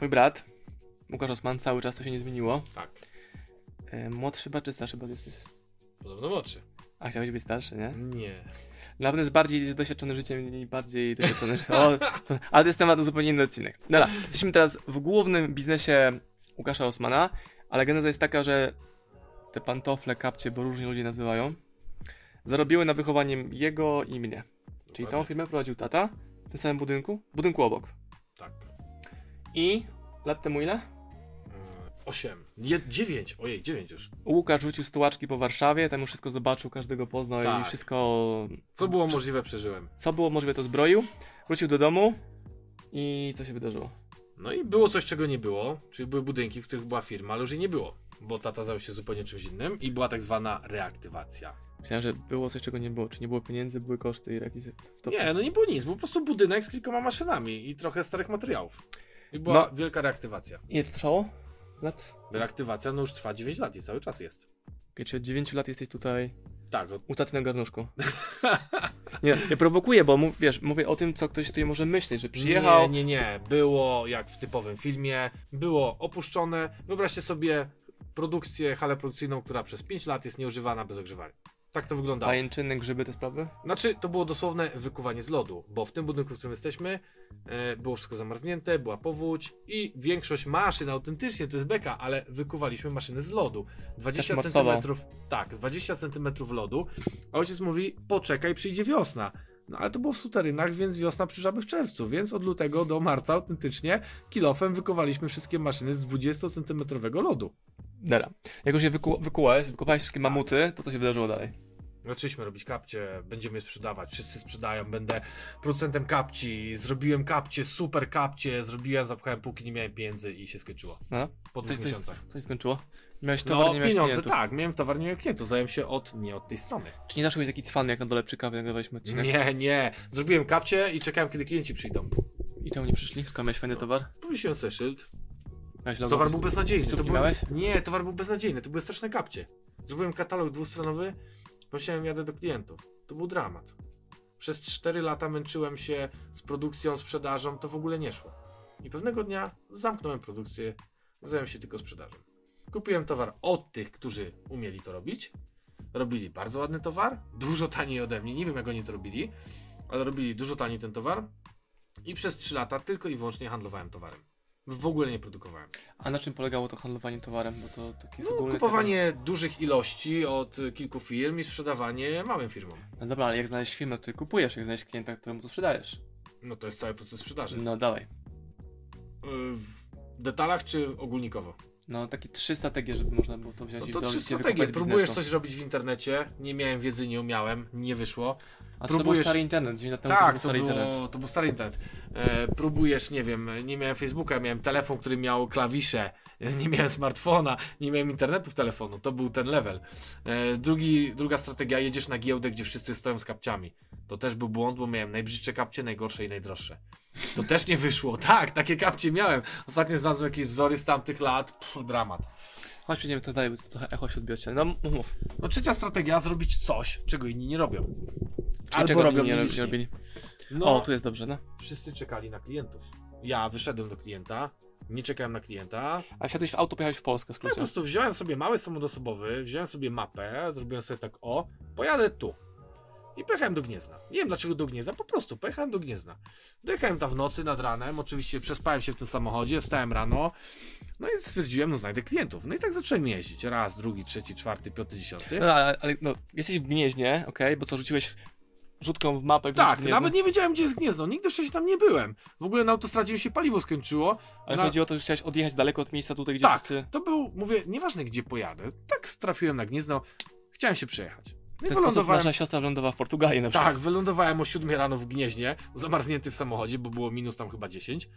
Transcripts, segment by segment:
mój brat, Łukasz Osman, cały czas to się nie zmieniło. Tak. E, młodszy brat czy starszy brat jesteś? Podobno młodszy. A chciałbyś być starszy, nie? Nie. Na pewno jest bardziej doświadczony życiem i bardziej doświadczony. O, to, ale to jest temat na zupełnie inny odcinek. Dobra, jesteśmy teraz w głównym biznesie Łukasza Osmana, ale geneza jest taka, że te pantofle, kapcie, bo różni ludzie nazywają, zarobiły na wychowaniem jego i mnie. Czyli tą firmę prowadził tata w tym samym budynku, budynku obok. I lat temu ile? Mm, Osiem. Nie, dziewięć. Ojej, dziewięć już. Łukasz rzucił stułaczki po Warszawie, tam już wszystko zobaczył, każdego poznał i Tak. wszystko, Co było możliwe, przeżyłem. co było możliwe to zbroił. Wrócił do domu i co się wydarzyło? No i było coś, czego nie było, czyli były budynki, w których była firma, ale już jej nie było, bo tata zajął się zupełnie czymś innym i była tak zwana reaktywacja. Myślałem, że było coś, czego nie było. Czy nie było pieniędzy, były koszty i jakieś... Nie, no nie było nic, był po prostu budynek z kilkoma maszynami i trochę starych materiałów. I była No. wielka reaktywacja. Ile to trwało? Lat? Reaktywacja no już trwa 9 lat i cały czas jest. Okay, czy od 9 lat jesteś tutaj Tak, od... u taty na garnuszku? nie, nie prowokuję, bo mów, wiesz, mówię o tym, co ktoś tutaj może myśleć, że przyjechał... Nie, nie, nie. Było jak w typowym filmie, było opuszczone. Wyobraźcie sobie produkcję, halę produkcyjną, która przez 5 lat jest nieużywana bez ogrzewania. Tak to wyglądało. Pajęczyny, grzyby, te sprawy? Znaczy, to było dosłowne wykuwanie z lodu, bo w tym budynku, w którym jesteśmy, e, było wszystko zamarznięte, była powódź i większość maszyn, autentycznie to jest beka, ale wykuwaliśmy maszyny z lodu. 20 Też mocował. cm, tak, 20 cm lodu, a ojciec mówi, poczekaj, przyjdzie wiosna. No ale to było w suterynach, więc wiosna przyszłaby w czerwcu, więc od lutego do marca autentycznie kilofem wykuwaliśmy wszystkie maszyny z 20 cm lodu. Dobra. Jak już je wyku wykułeś, wykopałeś wszystkie mamuty, to co się wydarzyło dalej? Zaczęliśmy robić kapcie, będziemy je sprzedawać, wszyscy sprzedają, będę producentem kapci, zrobiłem kapcie, super kapcie, zrobiłem, zapchałem półki, nie miałem pieniędzy i się skończyło. No? Po dwóch coś, miesiącach. coś skończyło? Miałeś towar, No nie miałeś pieniądze, klientów. tak, miałem towar, nie miałem klientów, zająłem się od, nie od tej strony. Czy nie zawsze byłeś taki cwany, jak na dole przy kawie nagrywaliśmy odcinek? Nie, nie, zrobiłem kapcie i czekałem, kiedy klienci przyjdą. I czemu nie przyszli? Skąd miałeś fajny towar? Powiesiłem sobie szyld? Towar był beznadziejny. To miałeś? nie, towar był beznadziejny, to były straszne kapcie. Zrobiłem katalog dwustronowy, pomyślałem, jadę do klientów. To był dramat. Przez 4 lata męczyłem się z produkcją, sprzedażą, to w ogóle nie szło. I pewnego dnia zamknąłem produkcję, zająłem się tylko sprzedażą. Kupiłem towar od tych, którzy umieli to robić. Robili bardzo ładny towar, dużo taniej ode mnie. Nie wiem, jak oni to robili, ale robili dużo taniej ten towar. I przez 3 lata tylko i wyłącznie handlowałem towarem. W ogóle nie produkowałem. A na czym polegało to handlowanie towarem? Bo to takie No, kupowanie dużych ilości od kilku firm i sprzedawanie małym firmom. No dobra, ale jak znaleźć firmę, której kupujesz, jak znaleźć klienta, któremu to sprzedajesz? No to jest cały proces sprzedaży. No dawaj. Y, W detalach czy ogólnikowo? No takie trzy strategie, żeby można było to wziąć No i to trzy strategie. Próbujesz coś robić w internecie, nie miałem wiedzy, nie umiałem, nie wyszło. A to był próbujesz- stary internet, 10 lat temu Tak, to był stary internet. było, to był stary internet. E, próbujesz, nie wiem, nie miałem Facebooka, miałem telefon, który miał klawisze, nie miałem smartfona, nie miałem internetu w telefonu, to był ten level. E, drugi, druga strategia, jedziesz na giełdę, gdzie wszyscy stoją z kapciami. To też był błąd, bo miałem najbrzydsze kapcie, najgorsze i najdroższe. To też nie wyszło. Tak, takie kapcie miałem. Ostatnio znalazłem jakieś wzory z tamtych lat. Pff, dramat. Chodź, przejdziemy to dalej, bo to trochę echo się odbija od ściany. No mów. No trzecia strategia, zrobić coś, czego inni nie robią. Czyli Albo robią nie, nie robili? No, O, tu jest dobrze, no. wszyscy czekali na klientów. Ja wyszedłem do klienta, nie czekałem na klienta. A wsiadłeś w auto, pojechałeś w Polskę w Ja po skrócie. prostu wziąłem sobie mały samochód osobowy, wziąłem sobie mapę, zrobiłem sobie tak o, pojadę tu. I pojechałem do Gniezna. Nie wiem dlaczego do Gniezna, po prostu pojechałem do Gniezna. Dojechałem tam w nocy nad ranem, oczywiście przespałem się w tym samochodzie, wstałem rano, no i stwierdziłem, no znajdę klientów. No i tak zacząłem jeździć. Raz, drugi, trzeci, czwarty, piąty, dziesiąty. No, ale, ale no, jesteś w Gnieźnie, okej, bo co, rzuciłeś rzutką w mapę Tak, nawet nie wiedziałem gdzie jest Gniezno, nigdy wcześniej tam nie byłem. W ogóle na autostradzie mi się paliwo skończyło. Ale na- chodzi o to, że chciałeś odjechać daleko od miejsca tutaj, gdzie Tak, wszyscy... to był, mówię, nieważne gdzie pojadę, tak trafiłem na Gniezno, chciałem się przejechać. No ten wylądowałem, nasza siostra wylądowała w Portugalii na przykład. tak, wylądowałem o 7 rano w Gnieźnie, zamarznięty w samochodzie, bo było minus tam chyba 10.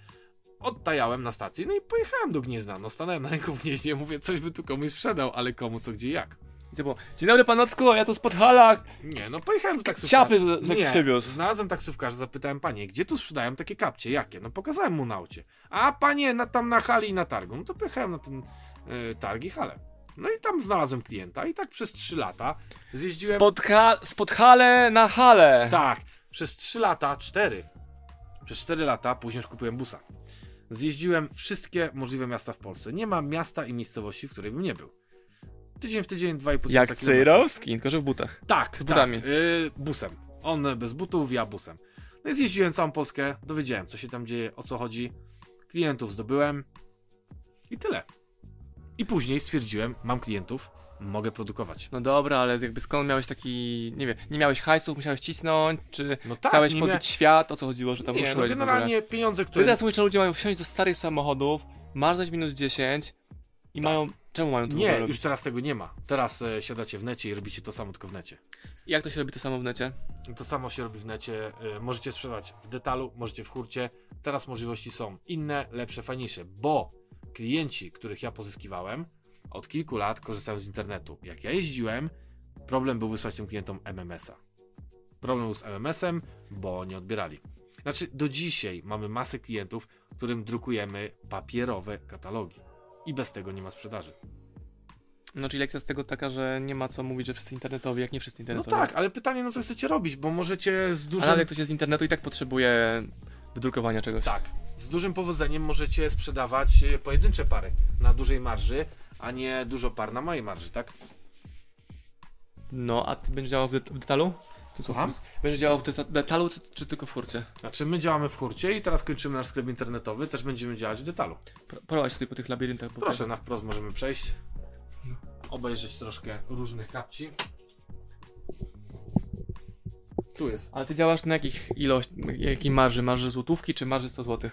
Odtajałem na stacji, no i pojechałem do Gniezna. No stanąłem na rynku w Gnieźnie, mówię, coś by tu komuś sprzedał, ale komu, co, gdzie, jak. I to było, Dzień dobry panocku, ja tu z Podhala. Nie, no pojechałem do taksówkarza. Ciapy z- z- Nie, przywiózł. znalazłem taksówkarza, zapytałem, panie, gdzie tu sprzedają takie kapcie, jakie? No pokazałem mu na aucie. A panie, na, tam na hali i na targu. No to pojechałem na ten e, targ i halę. No i tam znalazłem klienta i tak przez 3 lata zjeździłem... Spod, ha- spod hale na hale. Tak, przez 3 lata, 4. Przez 4 lata później już kupiłem busa. Zjeździłem wszystkie możliwe miasta w Polsce. Nie ma miasta i miejscowości, w której bym nie był. Tydzień w tydzień, dwa i pół Jak. Cejrowski, tylko że w butach. Tak, Z butami. Tak, y, busem. On bez butów, ja busem. No i zjeździłem całą Polskę, dowiedziałem, co się tam dzieje, o co chodzi. Klientów zdobyłem i tyle. I później stwierdziłem, mam klientów, mogę produkować. No dobra, ale jakby skąd miałeś taki, nie wiem, nie miałeś hajsów, musiałeś cisnąć, czy No tak, chciałeś mia- świat, o co chodziło, że tam Nie, no ruszyłeś ogóle? generalnie pieniądze, które... teraz mówisz, że ludzie mają wsiąść do starych samochodów, marznąć minus 10 i mają, czemu mają to Tak. Nie, już teraz tego nie ma. Teraz e, siadacie w necie i robicie to samo, tylko w necie. Jak to się robi to samo w necie? To samo się robi w necie. e, Możecie sprzedać w detalu, możecie w hurcie. Teraz możliwości są inne, lepsze, fajniejsze, bo klienci, których ja pozyskiwałem, od kilku lat korzystają z internetu. Jak ja jeździłem, problem był wysłać tym klientom MMS-a. Problem był z MMS-em, bo nie odbierali. Znaczy, do dzisiaj mamy masę klientów, którym drukujemy papierowe katalogi. I bez tego nie ma sprzedaży. No czyli lekcja z tego taka, że nie ma co mówić, że wszyscy internetowi, jak nie wszyscy No internetowi. tak, ale pytanie, no co chcecie robić, bo możecie z dużym... nawet jak ktoś jest z internetu i tak potrzebuje wydrukowania czegoś. Tak. Z dużym powodzeniem możecie sprzedawać e, pojedyncze pary na dużej marży, a nie dużo par na małej marży, tak? No, a ty będziesz działał w, det- w detalu? Słucham? Będziesz działał w deta- detalu, czy, czy tylko w furcie? Znaczy my działamy w hurcie i teraz kończymy nasz sklep internetowy, też będziemy działać w detalu. Pro- Prowadź tutaj po tych labiryntach. bo Proszę, na wprost możemy przejść. Obejrzeć troszkę różnych kapci. Tu jest. Ale ty działasz na jakich ilość, jakiej marży? Marży złotówki, czy marży 100 zł?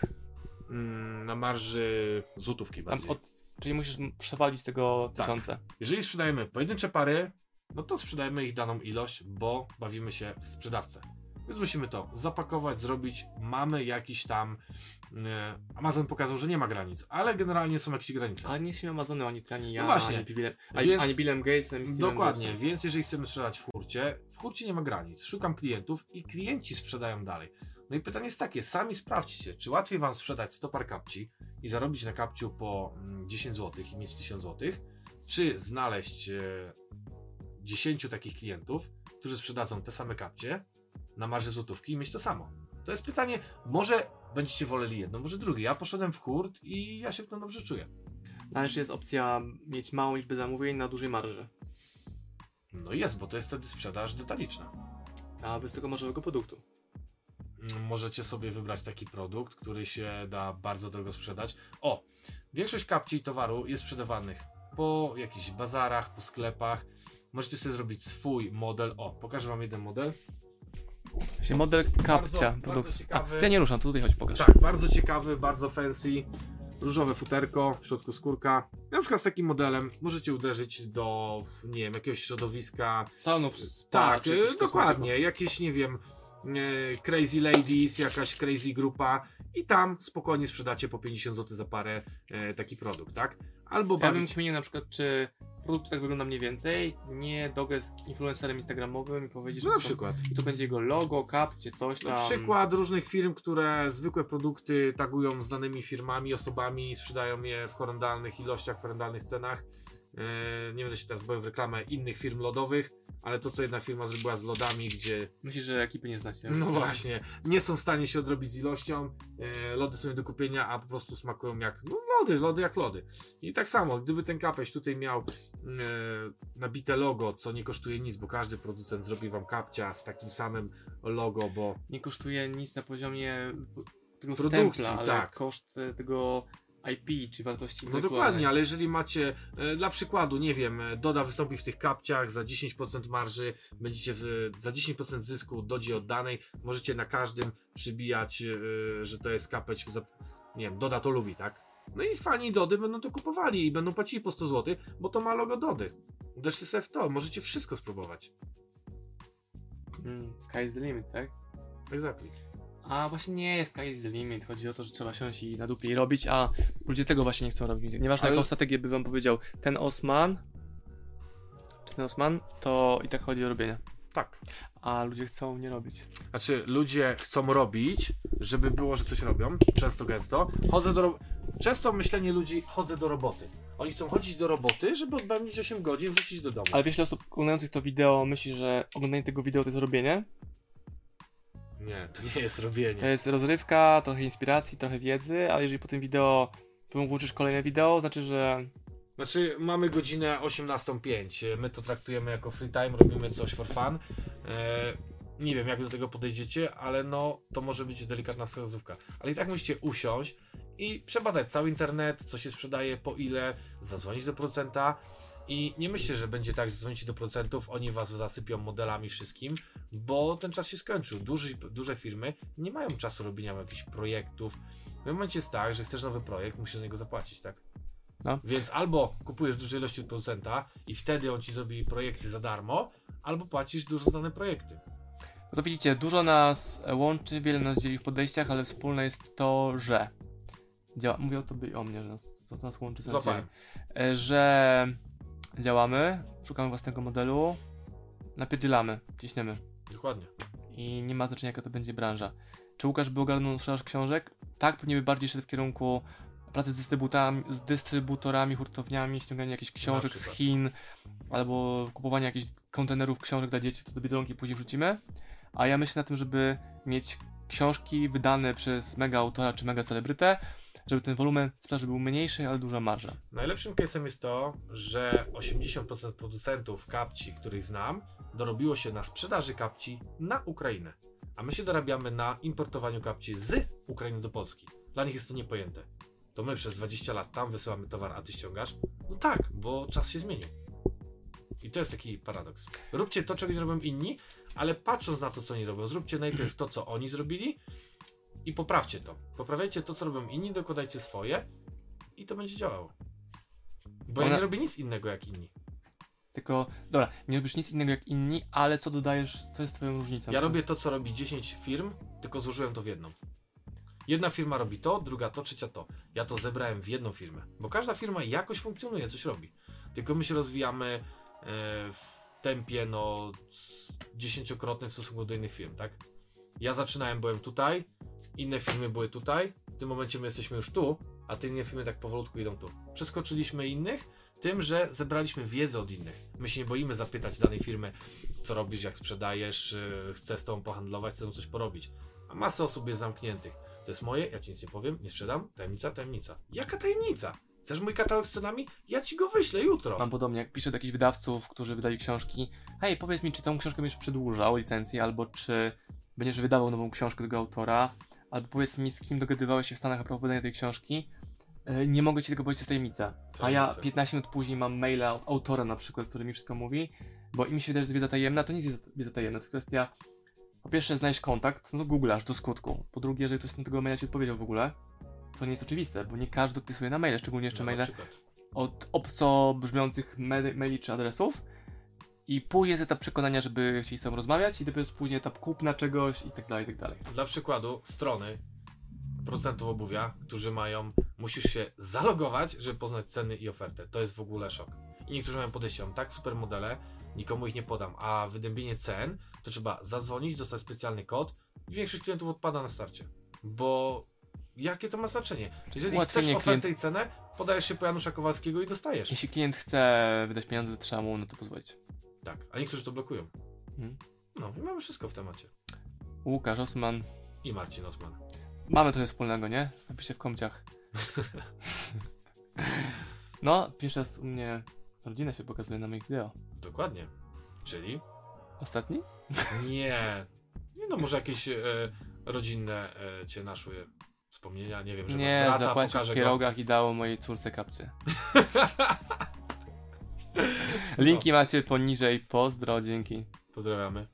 Mm, na marży złotówki bardziej. od, czyli musisz przewalić tego Tak. tysiące. Jeżeli sprzedajemy pojedyncze pary, no to sprzedajemy ich daną ilość, bo bawimy się w sprzedawcę. Więc musimy to zapakować, zrobić. Mamy jakiś tam. e, Amazon pokazał, że nie ma granic, ale generalnie są jakieś granice. Ale nie jesteśmy Amazonu, ani ty, ani ja, No właśnie. ani, Billem, ani, Więc- ani Billem Gatesem, Dokładnie, Jobsem. więc jeżeli chcemy sprzedać w hurcie, w hurcie nie ma granic. Szukam klientów i klienci sprzedają dalej. No i pytanie jest takie, sami sprawdźcie, czy łatwiej wam sprzedać 100 par kapci i zarobić na kapciu po mm, 10 zł i mieć 1000 zł, czy znaleźć e, 10 takich klientów, którzy sprzedadzą te same kapcie na marży złotówki i mieć to samo. To jest pytanie, może będziecie woleli jedno, może drugie. Ja poszedłem w hurt i ja się w tym dobrze czuję. Ale czy jest opcja mieć małą liczbę zamówień na dużej marży? No jest, bo to jest wtedy sprzedaż detaliczna. A bez tego marzowego produktu. Możecie sobie wybrać taki produkt, który się da bardzo drogo sprzedać. O, większość kapci i towaru jest sprzedawanych po jakichś bazarach, po sklepach. Możecie sobie zrobić swój model. O, pokażę wam jeden model. Właśnie model kapcia bardzo produktu. A, ciekawy. ty ja nie ruszam, to tutaj chodź pokaż. Tak, bardzo ciekawy, bardzo fancy. Różowe futerko, w środku skórka. Na przykład z takim modelem możecie uderzyć do, nie wiem, jakiegoś środowiska. Salonów Tak, e, dokładnie. Jakieś, nie wiem, Crazy Ladies, jakaś crazy grupa i tam spokojnie sprzedacie po 50 zł za parę e, taki produkt, tak? Albo Ja bym kminił na przykład, czy produkt tak wygląda mniej więcej, nie dograć z influencerem instagramowym i powiedzieć, No że na są- przykład. i tu będzie jego logo, kapcie, coś tam. Na przykład różnych firm, które zwykłe produkty tagują z danymi firmami, osobami i sprzedają je w horrendalnych ilościach, w horrendalnych cenach. E, nie będę się teraz bawił w reklamę innych firm lodowych, ale to co jedna firma zrobiła z lodami, gdzie Myślisz, że ekipy nie znacie. No właśnie, nie są w stanie się odrobić z ilością. E, lody są nie do kupienia, a po prostu smakują jak no, lody, lody jak lody. I tak samo, gdyby ten kapeś tutaj miał e, nabite logo, co nie kosztuje nic, bo każdy producent zrobi wam kapcia z takim samym logo, bo Nie kosztuje nic na poziomie tego Produkcji, stempla, ale tak. koszt tego IP, czy wartości no dokładnie, ale jeżeli macie, e, dla przykładu, nie wiem, e, Doda wystąpi w tych kapciach za 10% marży, będziecie w, za 10% zysku Dodzie oddanej, możecie na każdym przybijać, e, że to jest kapeć, za, nie wiem, Doda to lubi, tak? No i fani Dody będą to kupowali i będą płacili po 100 zł, bo to ma logo Dody. Uderzcie sobie w to, możecie wszystko spróbować. Mm, sky is the limit, tak? Exactly. A właśnie nie jest sky is the limit. Chodzi o to, że trzeba siąść i na dupie i robić, a ludzie tego właśnie nie chcą robić. Nieważne Ale- jaką strategię by wam powiedział ten Osman, czy ten Osman, to i tak chodzi o robienie. Tak. A ludzie chcą nie robić. Znaczy, ludzie chcą robić, żeby było, że coś robią, często gęsto. Chodzę do. Często myślenie ludzi, chodzę do roboty. Oni chcą chodzić do roboty, żeby odbędzić 8 godzin, wrócić do domu. Ale wiesz, ile osób oglądających to wideo myśli, że oglądanie tego wideo to jest robienie? Nie, to nie jest To robienie. jest rozrywka, trochę inspiracji, trochę wiedzy, ale jeżeli po tym wideo włączysz kolejne wideo, znaczy, że Znaczy, mamy godzinę 18.05. My to traktujemy jako free time, robimy coś for fun. E, nie wiem, jak do tego podejdziecie, ale no, to może być delikatna wskazówka. Ale i tak musicie usiąść i przebadać cały internet, co się sprzedaje, po ile, zadzwonić do producenta. I nie myślcie, że będzie tak, że dzwonicie do producentów, oni was zasypią modelami wszystkim, bo ten czas się skończył. Duży, duże firmy nie mają czasu robienia jakichś projektów. W momencie jest tak, że chcesz nowy projekt, musisz za niego zapłacić, tak? No. Więc albo kupujesz duże ilości od producenta i wtedy on ci zrobi projekty za darmo, albo płacisz dużo za dane projekty. No to widzicie, dużo nas łączy, wiele nas dzieli w podejściach, ale wspólne jest to, że działa. Mówię o tobie i o mnie, że nas, to, to nas łączy. E, Że działamy, szukamy własnego modelu, napierdzielamy, ciśniemy Dokładnie. i nie ma znaczenia jaka to będzie branża. Czy Łukasz by ogarnął sprzedaż książek? Tak, pewnie by bardziej szedł w kierunku pracy z dystrybutorami, z dystrybutorami hurtowniami, ściągania jakichś książek z. Chin, albo kupowania jakichś kontenerów książek dla dzieci, to do Biedronki później wrzucimy. A ja myślę na tym, żeby mieć książki wydane przez mega autora czy mega celebrytę, żeby ten wolumen sprzedaży był mniejszy, ale duża marża. Najlepszym case'em jest to, że 80% producentów kapci, których znam, dorobiło się na sprzedaży kapci na Ukrainę. A my się dorabiamy na importowaniu kapci z Ukrainy do Polski. Dla nich jest to niepojęte. To my przez 20 lat tam wysyłamy towar, a ty ściągasz? No tak, bo czas się zmienił. I to jest taki paradoks. Róbcie to, czego nie robią inni, ale patrząc na to, co oni robią, zróbcie najpierw to, co oni zrobili i poprawcie to. Poprawiajcie to, co robią inni, dokładajcie swoje i to będzie działało. Bo ja Ona- nie robię nic innego jak inni. Tylko, dobra, nie robisz nic innego jak inni, ale co dodajesz, co jest twoją różnicą? Ja robię to, co robi 10 firm, tylko złożyłem to w jedną. Jedna firma robi to, druga to, trzecia to. Ja to zebrałem w jedną firmę, bo każda firma jakoś funkcjonuje, coś robi. Tylko my się rozwijamy e, w tempie no dziesięciokrotnym w stosunku do innych firm, tak? Ja zaczynałem, byłem tutaj, inne firmy były tutaj, w tym momencie my jesteśmy już tu, a te inne firmy tak powolutku idą tu. Przeskoczyliśmy innych, tym, że zebraliśmy wiedzę od innych. My się nie boimy zapytać danej firmy, co robisz, jak sprzedajesz, yy, chcę z tobą pohandlować, chcę coś porobić. A masa osób jest zamkniętych. To jest moje, ja ci nic nie powiem, nie sprzedam, tajemnica, tajemnica. Jaka tajemnica? Chcesz mój katalog z cenami? Ja ci go wyślę jutro. Mam podobnie, jak piszę do jakichś wydawców, którzy wydali książki. Hej, powiedz mi, czy tą książkę będziesz przedłużał licencję, albo czy będziesz wydawał nową książkę tego autora, albo powiedz mi, z kim dogadywałeś się w Stanach a propos wydania tej książki. E, Nie mogę ci tego powiedzieć, to jest tajemnica. A ja Tajemnica. 15 minut później mam maila od autora na przykład, który mi wszystko mówi, bo im się wydaje, że to wiedza tajemna, to nie jest wiedza tajemna, to jest kwestia po pierwsze znaleźć kontakt, no to googlasz do skutku. Po drugie, jeżeli ktoś na tego maila ci odpowiedział w ogóle, to nie jest oczywiste, bo nie każdy odpisuje na maile, szczególnie jeszcze No, maile od obco brzmiących maili czy adresów. I później jest etap przekonania, żeby chcieli z tobą rozmawiać i dopiero jest później etap kupna czegoś i tak dalej, i tak dalej. Dla przykładu, strony procentów obuwia, którzy mają, musisz się zalogować, żeby poznać ceny i ofertę. To jest w ogóle szok. I niektórzy mają podejście, mam tak super modele, nikomu ich nie podam, a wydębienie cen, to trzeba zadzwonić, dostać specjalny kod i większość klientów odpada na starcie. Bo jakie to ma znaczenie? Jeżeli chcesz ofertę klient- i cenę, podajesz się po Janusza Kowalskiego i dostajesz. Jeśli klient chce wydać pieniądze, to trzeba mu na to pozwolić. Tak, a niektórzy to blokują. Mhm. No i mamy wszystko w temacie. Łukasz Osman. I Marcin Osman. Mamy trochę wspólnego, nie? Napiszę w komciach. No, pierwszy raz u mnie rodzina się pokazuje na moich wideo. Dokładnie. Czyli Ostatni? Nie. Nie no, może jakieś e, rodzinne e, cię naszły wspomnienia, nie wiem, że Nie, masz brata, zapłacił w pokażę go. pierogach i dało mojej córce kapcie. Linki macie poniżej. Pozdro, dzięki. Pozdrawiamy.